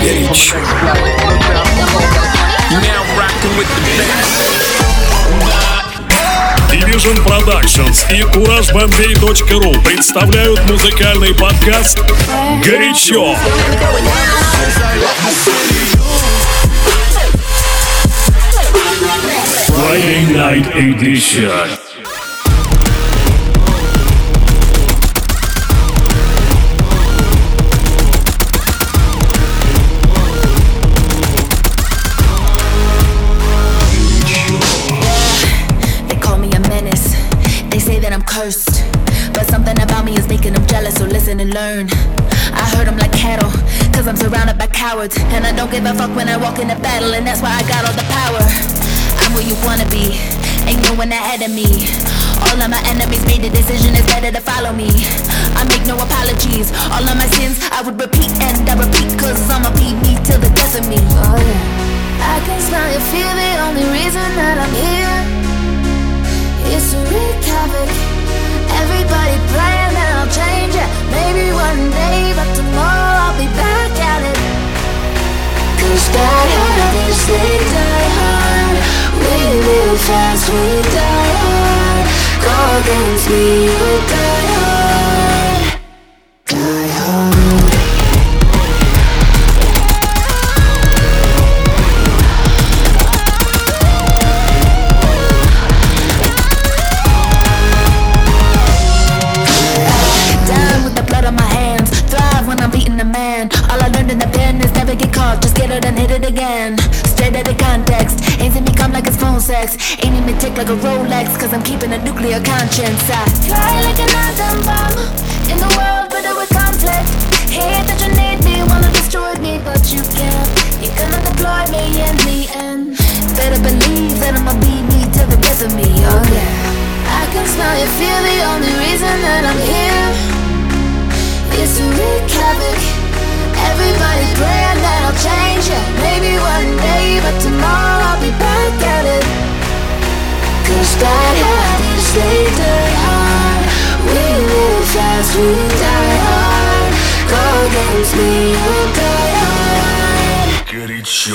Горячо. Division Productions и CourageBombay.ru представляют музыкальный подкаст «Горячо». Friday Night Edition. Learn. I hurt them like cattle, cause I'm surrounded by cowards. And I don't give a fuck when I walk in the battle, and that's why I got all the power. I'm where you wanna be, ain't no one ahead of me. All of my enemies made the decision, it's better to follow me. I make no apologies, all of my sins I would repeat and I repeat, cause I'ma beat me till the death of me. Oh yeah. I can smell your fear, the only reason that I'm here is to wreak havoc. Everybody praying that I'll change it. Maybe one day, but tomorrow I'll be back at it. Cause die hard is they die hard. We live fast, we die hard. Go against me, you die hard. It and hit it again. Straight out of context. Ain't me come like it's phone sex. Ain't even tick like a Rolex. Cause I'm keeping a nuclear conscience. I fly like an atom bomb. In the world, but with conflict. Hate that you need me, wanna destroy me, but you can't. You cannot deploy me in the end. Better believe that I'ma be me till the death of me. Oh yeah. I can smell your fear, the only reason that I'm here is to wreak havoc. Everybody praying that I'll change, Maybe one day, but tomorrow I'll be back at it. Cause God had this later We fast, we die hard. Go me, Get it sure.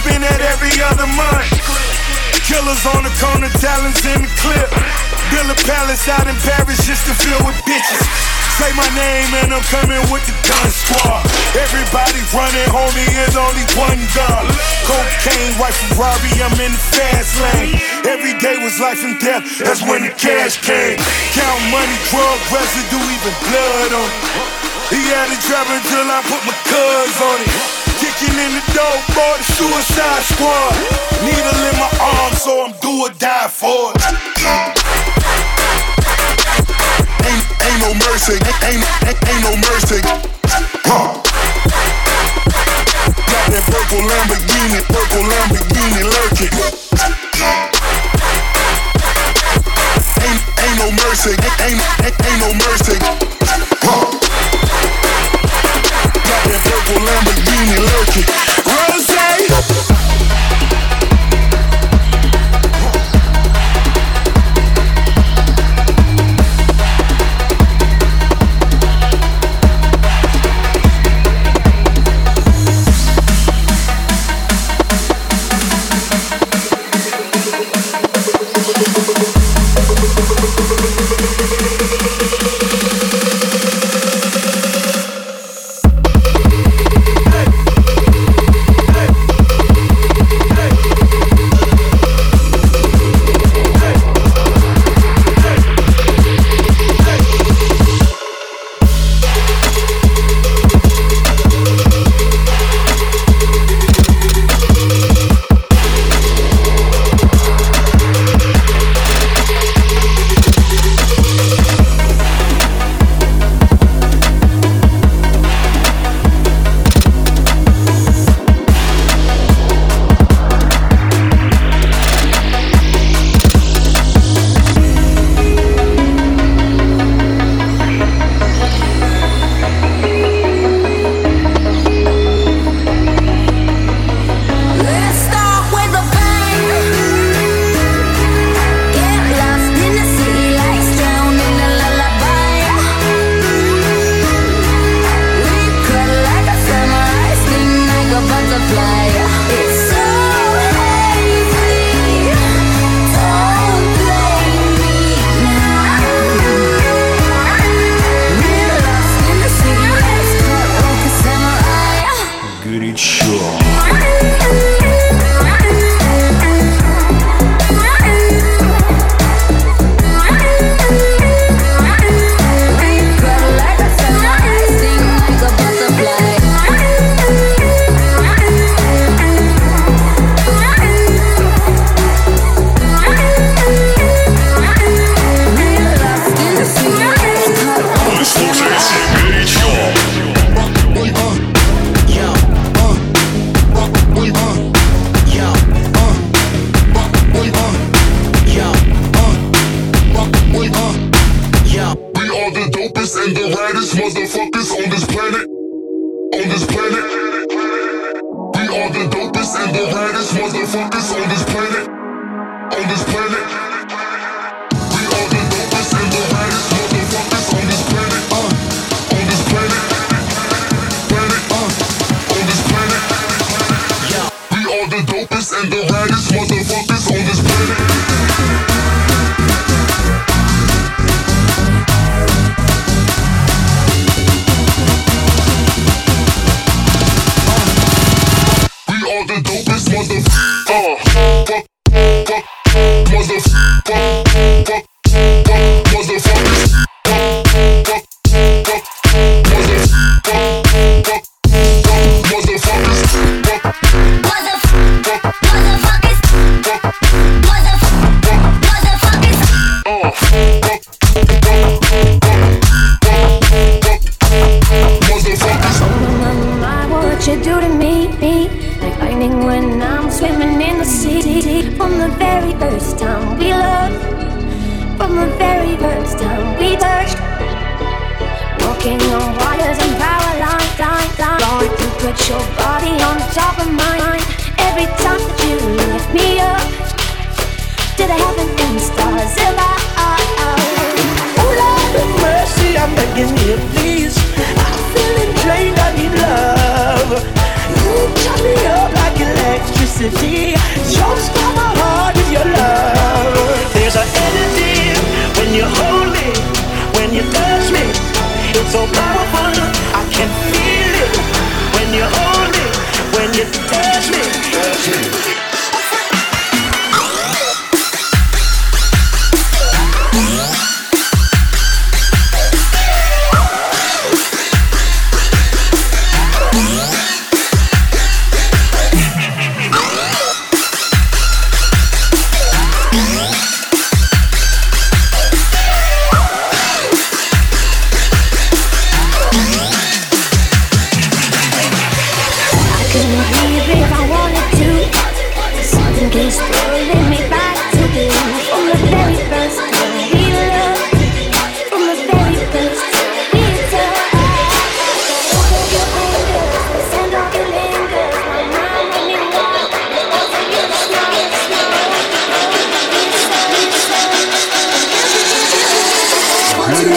Spend that every other month. Killers on the corner, talents in the clip. Build a palace out in Paris just to fill with bitches. Say my name and I'm coming with the gun squad. Everybody running, homie, is only one gun. Cocaine, white Ferrari, I'm in the fast lane. Every day was life and death, that's when the cash came. Count money, drug residue, even blood on it. He had it driving until I put my cuz on it. Suicide squad. Needle in my arm, so I'm do or die for it. Ain't, ain't no mercy, ain't, ain't, ain't no mercy. Huh. Got that purple Lamborghini, purple Lamborghini lurking. Ain't, ain't no mercy, ain't, ain't, ain't no mercy. Huh. Got that purple Lamborghini lurking. Thank you.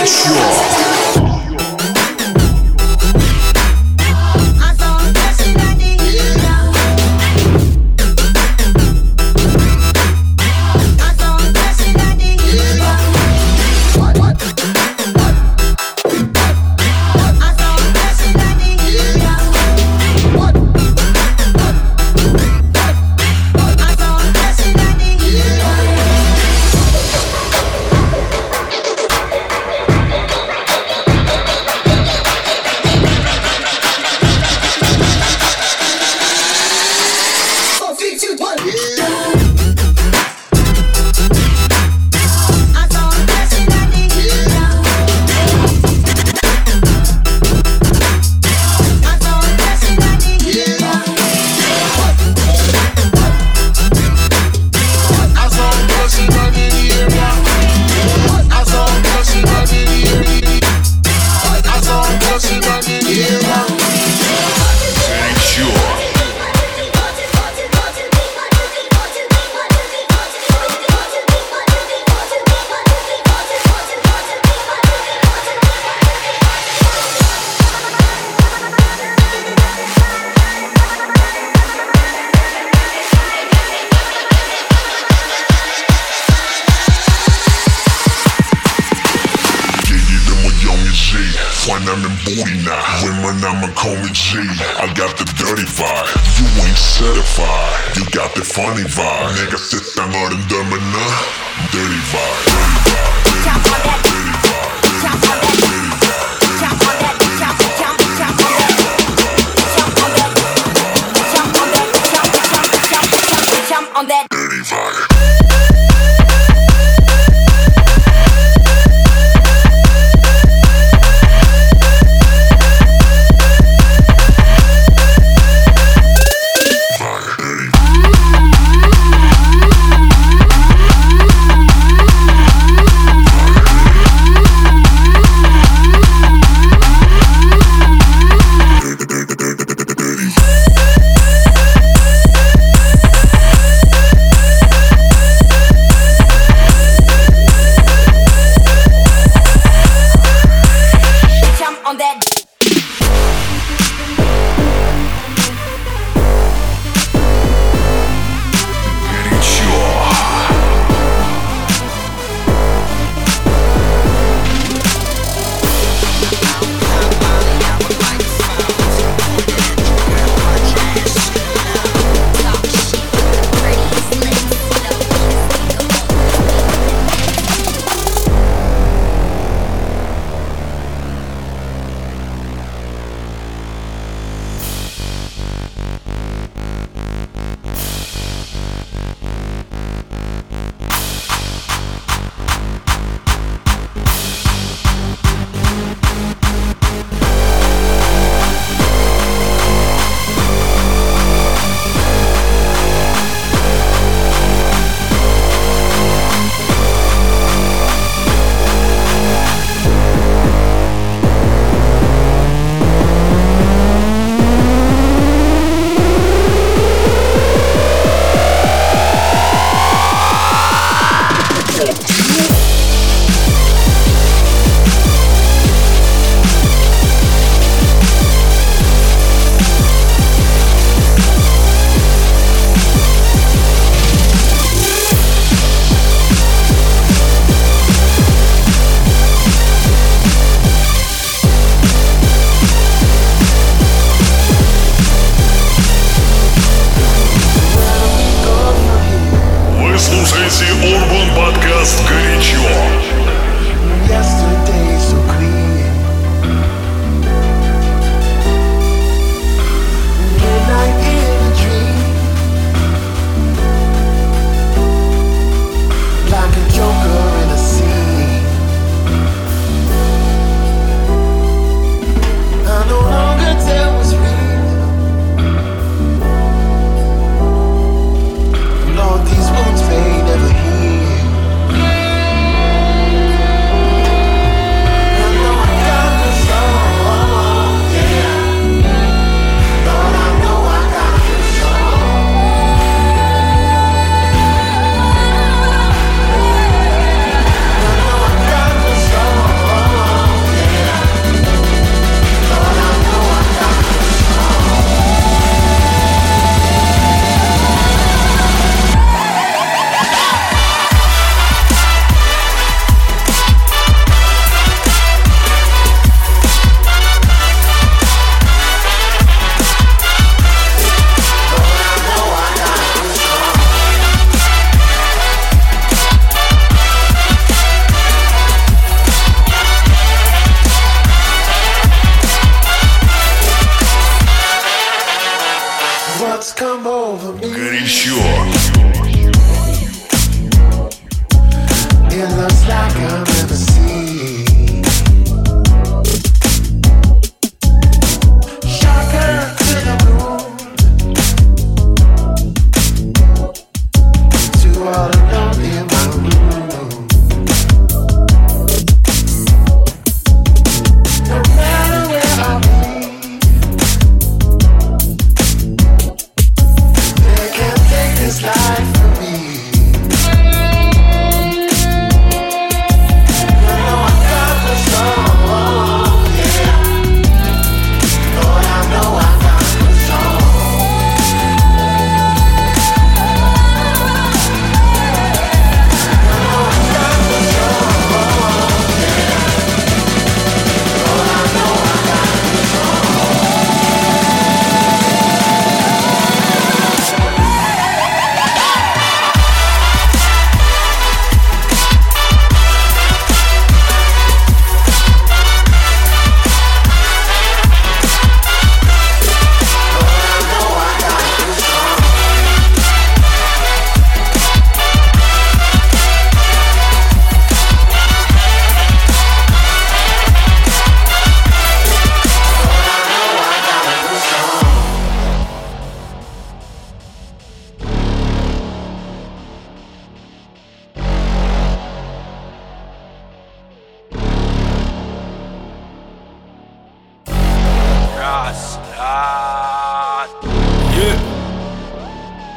bless.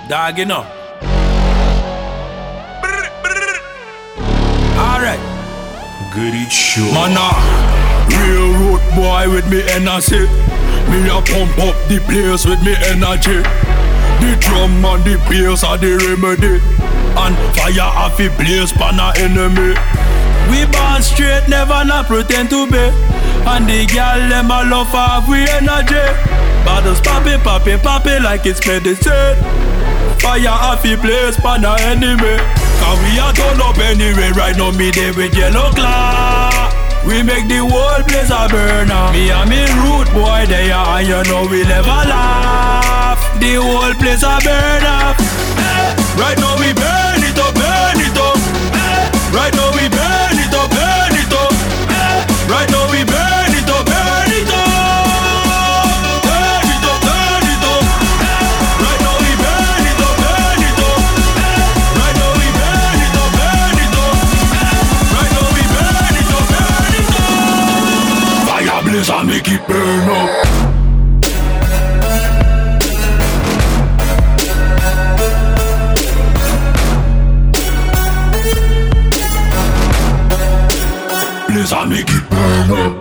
Dog, you know. Alright. Горячо. Mana, real road boy with me energy. Me a pump up the place with me energy. The drum and the bass are the remedy. And fire off the blaze pan a enemy. We born straight, never not pretend to be. And the girl them a love have we energy. Bottles popping, popping, popping like it's medicine. Fire the place pan a enemy. Cause we a turn up anyway. Right now me there with Yellow Claw. We make the whole place a burner. Me and me root boy there, and you know we never laugh. The whole place a burn up. Eh, Right now we burn it up, burn it up. Eh, Right now we burn it up, burn it up. Eh, Right now Fire blaze and make it burn up. Blaze and make it burn up.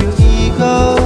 I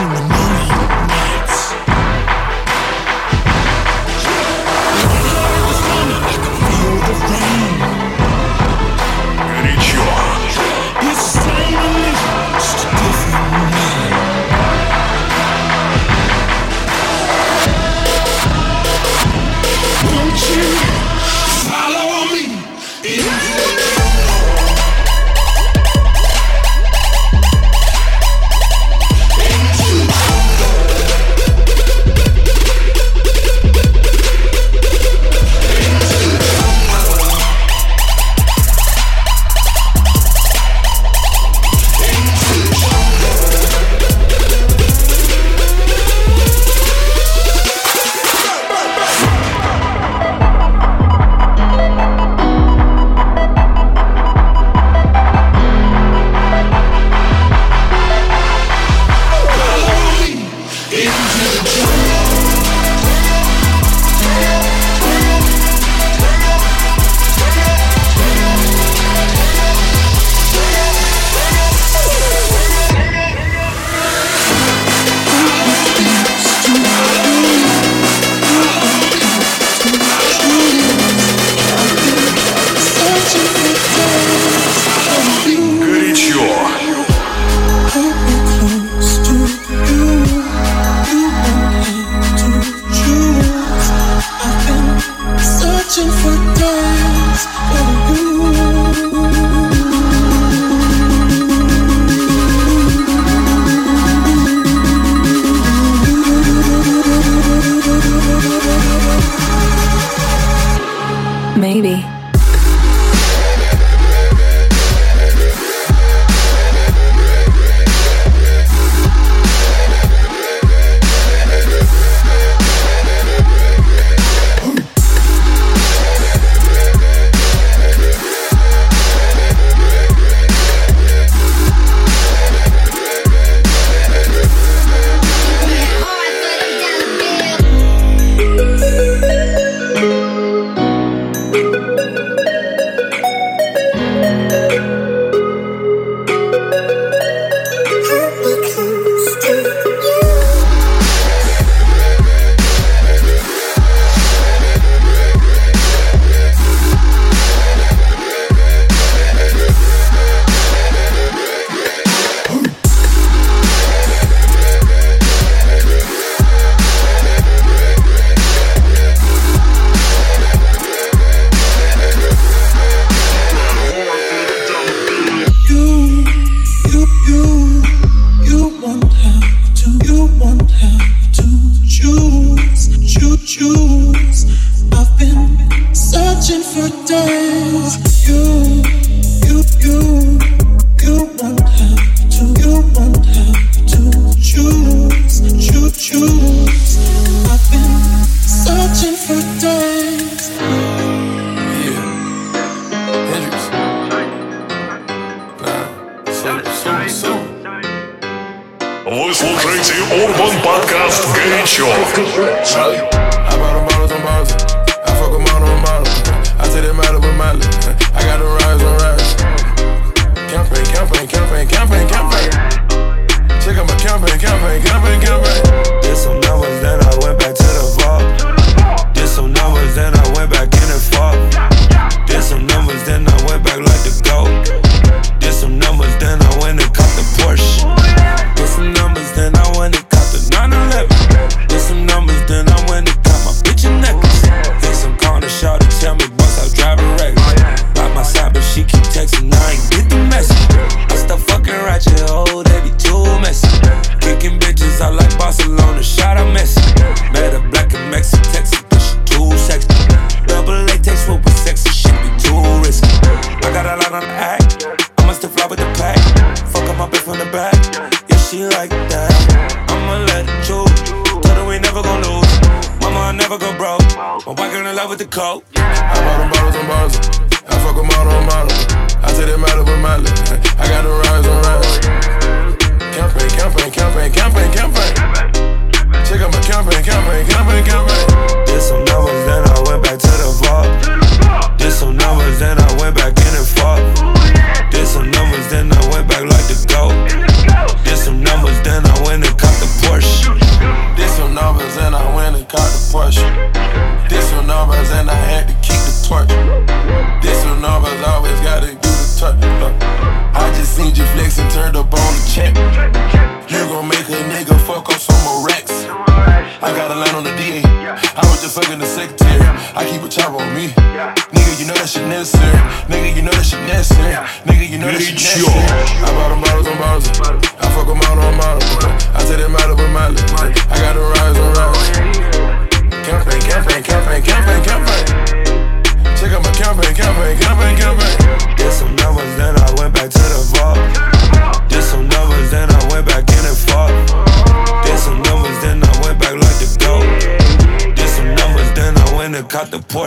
in the Maybe. Campaign, campaign,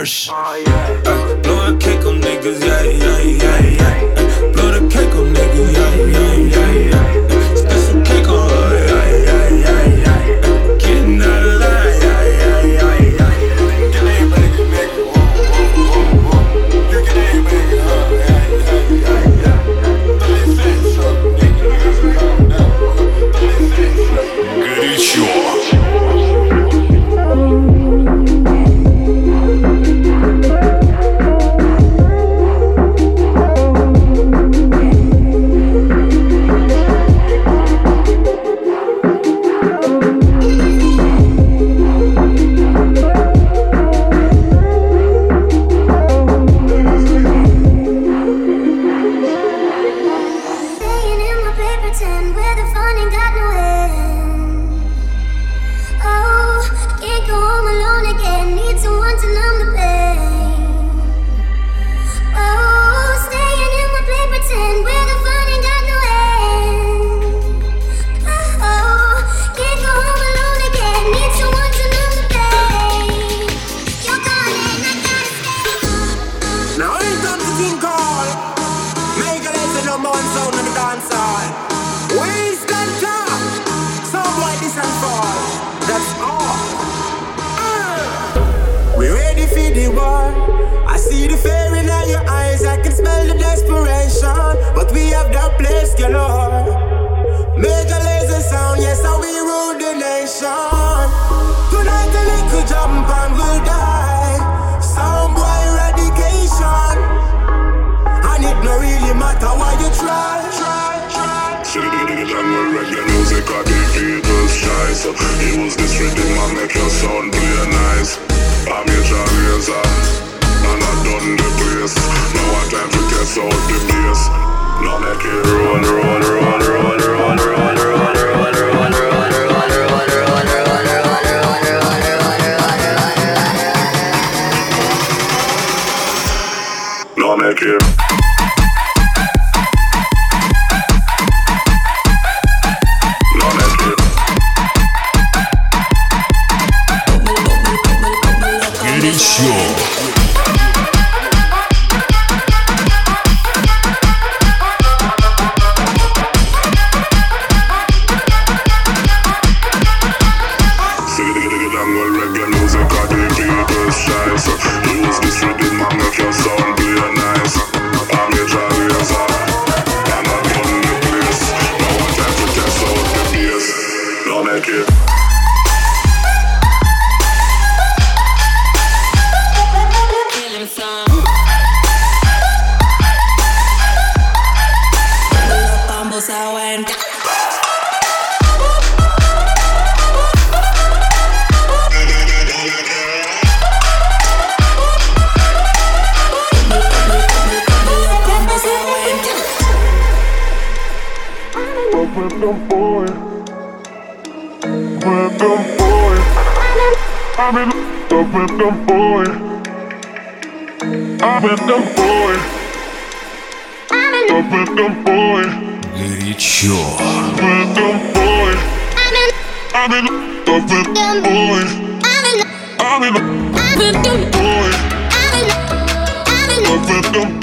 Mars. Oh, ah, yeah. you know. Sound, yes, I will rule the nation. Tonight a little jump and we'll die. Sound eradication. And it no really matter why you try, try, try. Should have been regular music, I can't just shy. So was this rhythm, I make your sound play nice. I'm your Charlie and I done the place. Now I time to test out the bass. No me quiero, run, run, run, run, run, run, run. with them boy. I'm in love with them boy. I'm in love boy. I'm in love with them boy. Горячо. With them boy. I'm in love with them boy. I'm in love with them boy. I'm in love with them boy.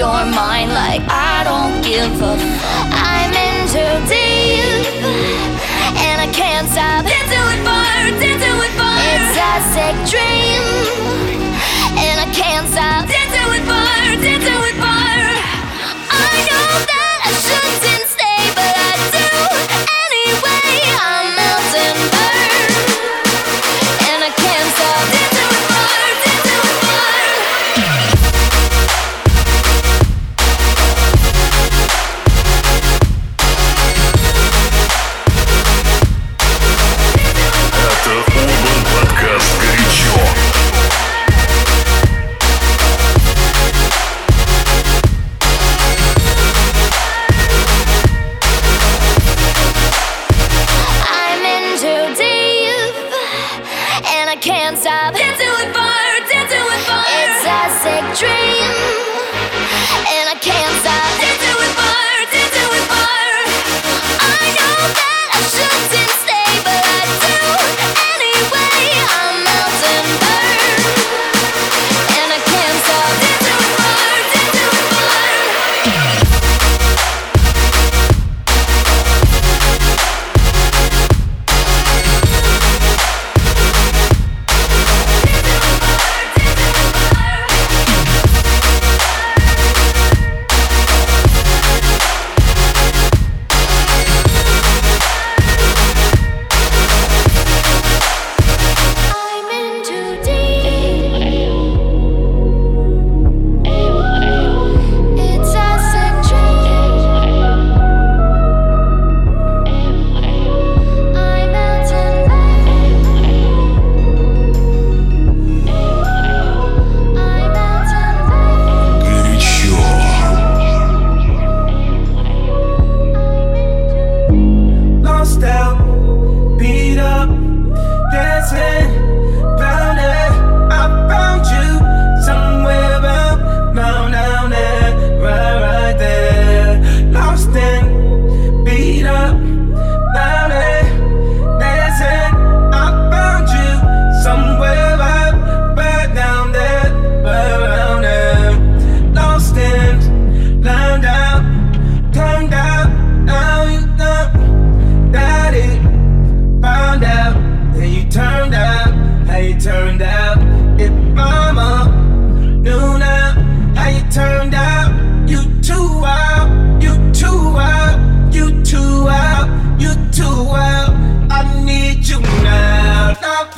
your mind.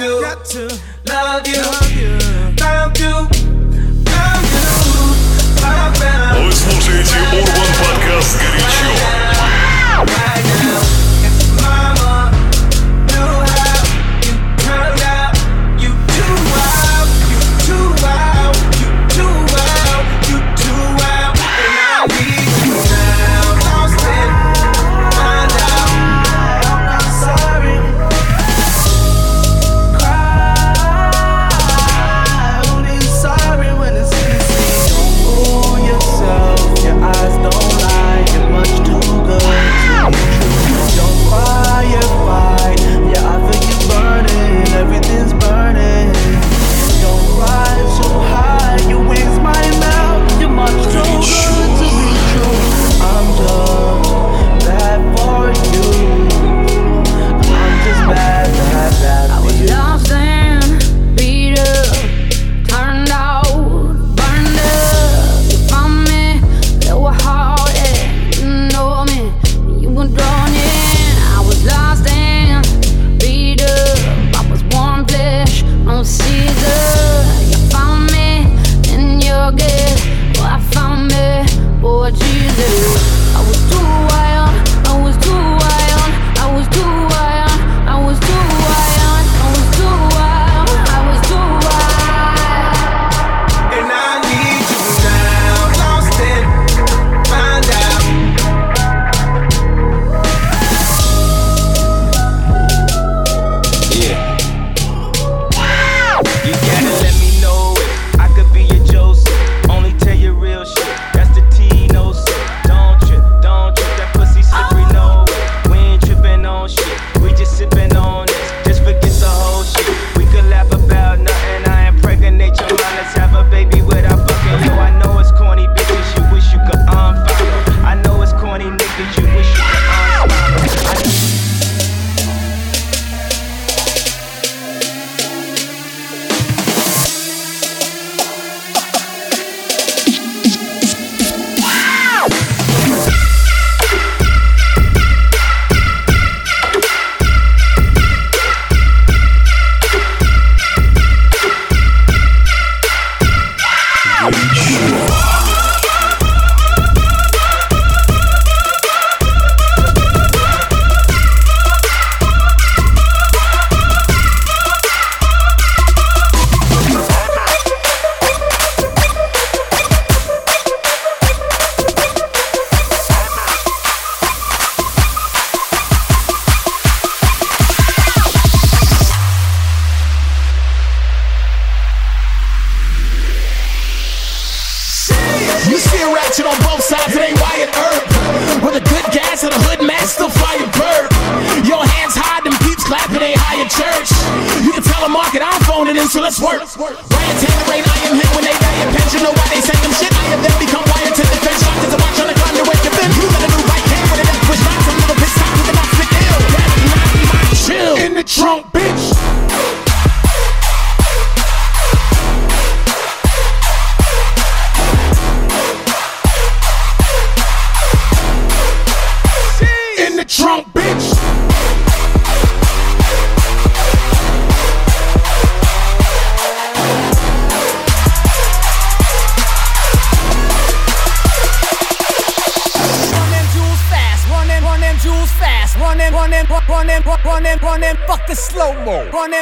to, got to love you, love you, found you.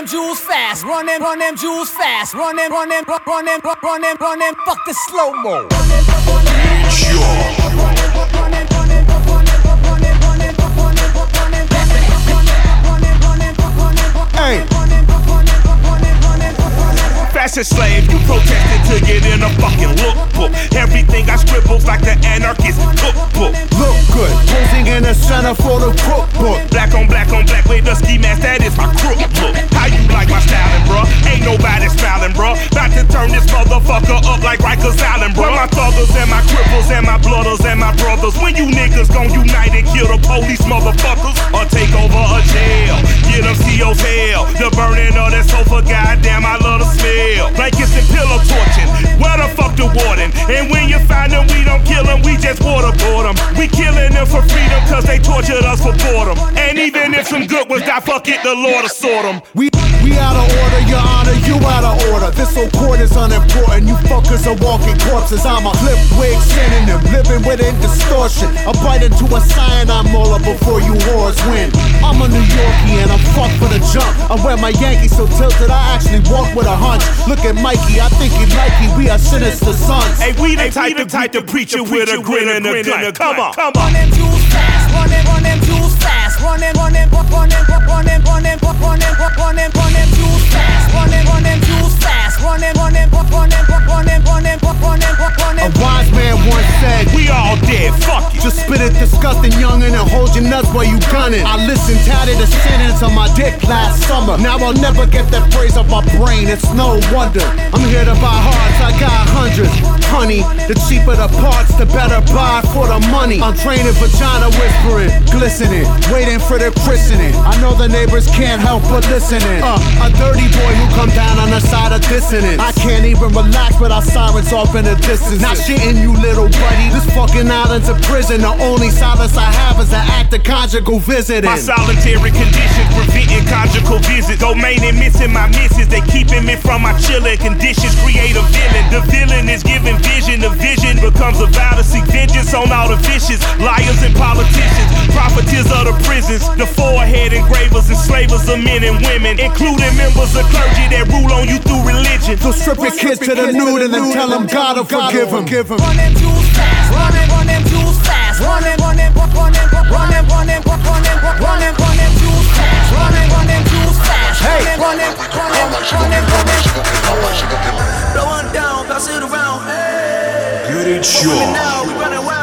Them jewels fast, run them, run them jewels fast, run them, run them, run run them, run run them, run them, fuck the slow mo. Hey. Fashion slave, you protested to get in a fucking lookbook. Everything I scribbled like the anarchist cookbook. Look good, posing in the center for the cookbook. Black on black on black with the ski mask, that is my crook look. How you like my styling, bruh? Ain't nobody smiling, bruh. About to turn this motherfucker up like Rikers Island, bruh. My thuggers and my cripples and my blooders and my brothers. When you niggas gon' unite and kill the police, motherfuckers, or take over a jail. Get them CO's hell. The burning of that sofa, goddamn, I love the smell. Blankets and pillow torching. Where the fuck the warden? And when you find them, we don't kill them, we just waterboard them. We killing them for freedom, cause they tortured us for boredom. And even if some good was die, fuck it, the Lord will sort them. We we out of order, your honor, you out of order. This whole court is unimportant. You fuckers are walking corpses. I'm a flip wig synonym, living within distortion. I bite into a cyanide molar before you whores win. I'm a New Yorkie and I'm fucked for the jump. I wear my Yankees so tilted, I actually walk with a hunch. Look at Mikey, I think he like. We are sinister sons. Hey, we the type to type to preach you with a grin and a gun. Come on, come Run on. them jewels fast, run them, run them jewels fast, run them, run them, run them, run them, run them, run them, run them, run them Just spit it disgusting youngin' and hold your nuts while you gunning. I listened tatted the sentence on my dick last summer. Now I'll never get that phrase off my brain, it's no wonder. I'm here to buy hearts, I got hundreds. Honey, the cheaper the parts, the better buy for the money. I'm training vagina whispering, glistening, waiting for the christening. I know the neighbors can't help but listening. Uh, a dirty boy who come down on the side of dissonance. I can't even relax without sirens off in the distance. Not shitting you, little buddy. This fucking island's a prison. And the only solace I have is an act of conjugal visiting. My solitary conditions preventing conjugal visits. Domaining missing my misses. They keeping me from my chilling conditions. Create a villain. The villain is giving vision. The vision becomes a vow to seek vengeance on all the vicious liars and politicians. Profiteers of the prisons. The forehead engravers, enslavers of men and women, including members of clergy that rule on you through religion. So strip your kids to the nude and then tell them God will forgive them. Running, running, running, running, running, running, running, running running, running, Running, running running, running, running, running, running, running, running. Blow one down, pass it around. Hey, good it, sure.